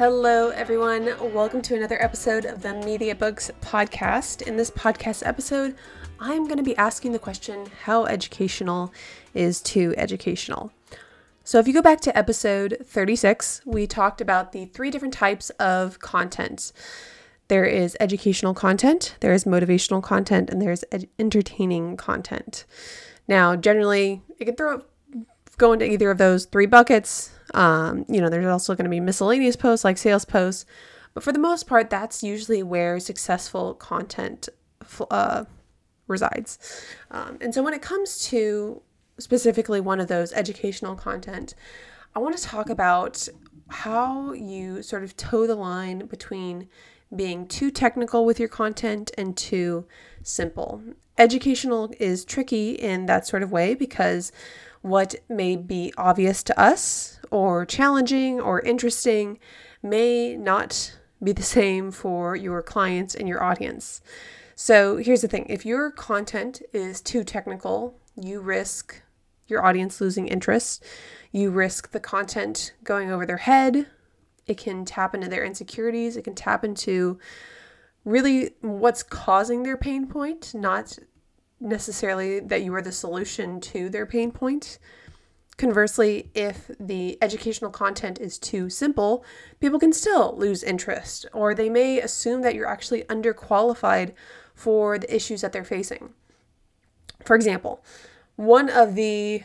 Hello, everyone. Welcome to another episode of the Media Books podcast. In this podcast episode, I'm going to be asking the question how educational is too educational? So, if you go back to episode 36, we talked about the three different types of content there is educational content, there is motivational content, and there's ed- entertaining content. Now, generally, it can throw go into either of those three buckets. Um, you know, there's also going to be miscellaneous posts like sales posts, but for the most part, that's usually where successful content uh, resides. Um, and so when it comes to specifically one of those educational content, I want to talk about how you sort of toe the line between being too technical with your content and too simple. Educational is tricky in that sort of way because what may be obvious to us or challenging or interesting may not be the same for your clients and your audience. So here's the thing if your content is too technical, you risk your audience losing interest. You risk the content going over their head. It can tap into their insecurities. It can tap into really what's causing their pain point, not necessarily that you are the solution to their pain point. Conversely, if the educational content is too simple, people can still lose interest, or they may assume that you're actually underqualified for the issues that they're facing. For example, one of the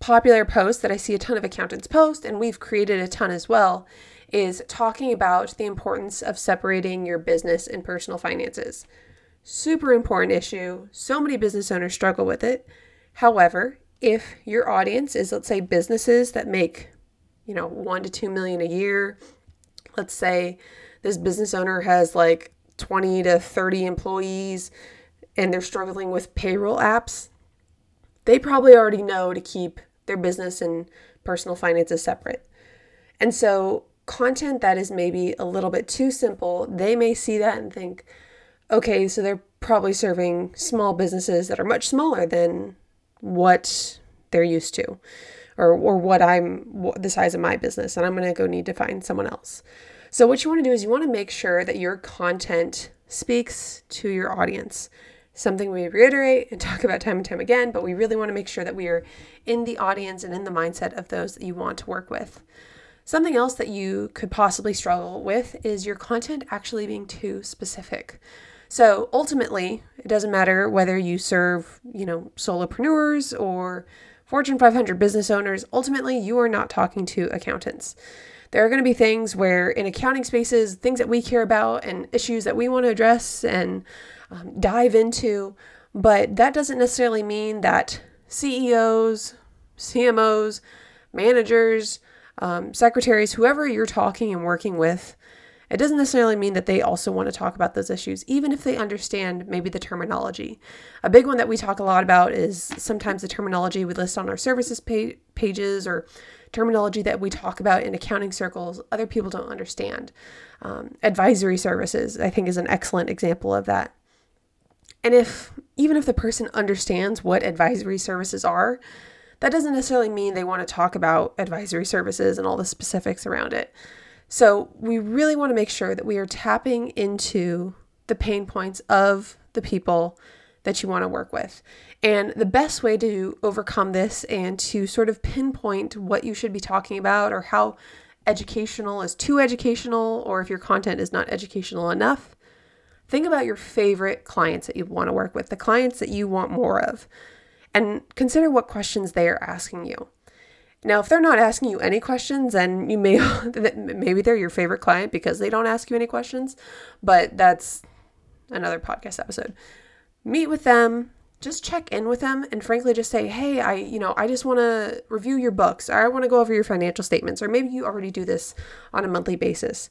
popular posts that I see a ton of accountants post, and we've created a ton as well, is talking about the importance of separating your business and personal finances. Super important issue. So many business owners struggle with it. However, if your audience is, let's say, businesses that make, you know, one to two million a year, let's say this business owner has like 20 to 30 employees and they're struggling with payroll apps, they probably already know to keep their business and personal finances separate. And so, content that is maybe a little bit too simple, they may see that and think, okay, so they're probably serving small businesses that are much smaller than what they're used to or, or what I'm the size of my business and I'm going to go need to find someone else. So what you want to do is you want to make sure that your content speaks to your audience. Something we reiterate and talk about time and time again, but we really want to make sure that we are in the audience and in the mindset of those that you want to work with. Something else that you could possibly struggle with is your content actually being too specific. So ultimately, it doesn't matter whether you serve, you know, solopreneurs or Fortune 500 business owners. Ultimately, you are not talking to accountants. There are going to be things where, in accounting spaces, things that we care about and issues that we want to address and um, dive into, but that doesn't necessarily mean that CEOs, CMOs, managers, um, secretaries, whoever you're talking and working with, it doesn't necessarily mean that they also want to talk about those issues, even if they understand maybe the terminology. A big one that we talk a lot about is sometimes the terminology we list on our services pa- pages or terminology that we talk about in accounting circles, other people don't understand. Um, advisory services, I think, is an excellent example of that. And if even if the person understands what advisory services are, that doesn't necessarily mean they want to talk about advisory services and all the specifics around it. So, we really want to make sure that we are tapping into the pain points of the people that you want to work with. And the best way to overcome this and to sort of pinpoint what you should be talking about or how educational is too educational or if your content is not educational enough, think about your favorite clients that you want to work with, the clients that you want more of, and consider what questions they are asking you. Now, if they're not asking you any questions, then you may maybe they're your favorite client because they don't ask you any questions, but that's another podcast episode. Meet with them, just check in with them and frankly just say, "Hey, I, you know, I just want to review your books or I want to go over your financial statements or maybe you already do this on a monthly basis.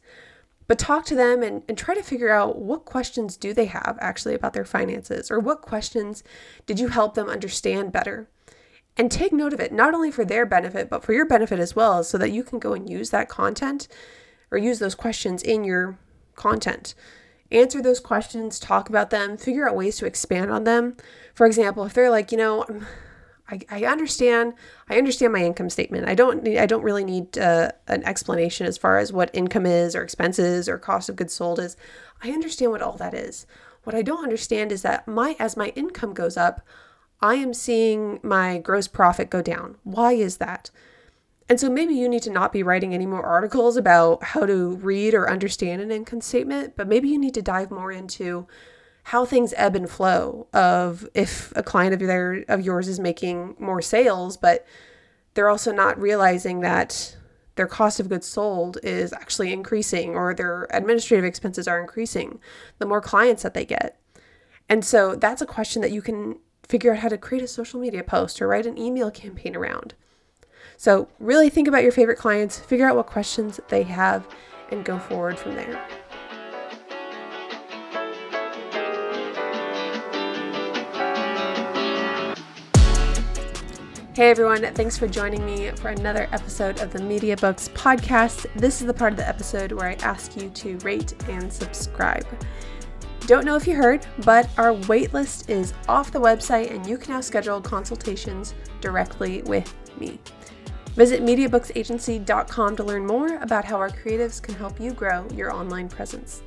but talk to them and, and try to figure out what questions do they have actually about their finances or what questions did you help them understand better and take note of it not only for their benefit but for your benefit as well so that you can go and use that content or use those questions in your content answer those questions talk about them figure out ways to expand on them for example if they're like you know I, I understand I understand my income statement. I don't need, I don't really need uh, an explanation as far as what income is or expenses or cost of goods sold is. I understand what all that is. What I don't understand is that my as my income goes up, I am seeing my gross profit go down. Why is that? And so maybe you need to not be writing any more articles about how to read or understand an income statement, but maybe you need to dive more into how things ebb and flow of if a client of their of yours is making more sales but they're also not realizing that their cost of goods sold is actually increasing or their administrative expenses are increasing the more clients that they get and so that's a question that you can figure out how to create a social media post or write an email campaign around so really think about your favorite clients figure out what questions they have and go forward from there Hey everyone, thanks for joining me for another episode of the Media Books podcast. This is the part of the episode where I ask you to rate and subscribe. Don't know if you heard, but our waitlist is off the website and you can now schedule consultations directly with me. Visit MediaBooksAgency.com to learn more about how our creatives can help you grow your online presence.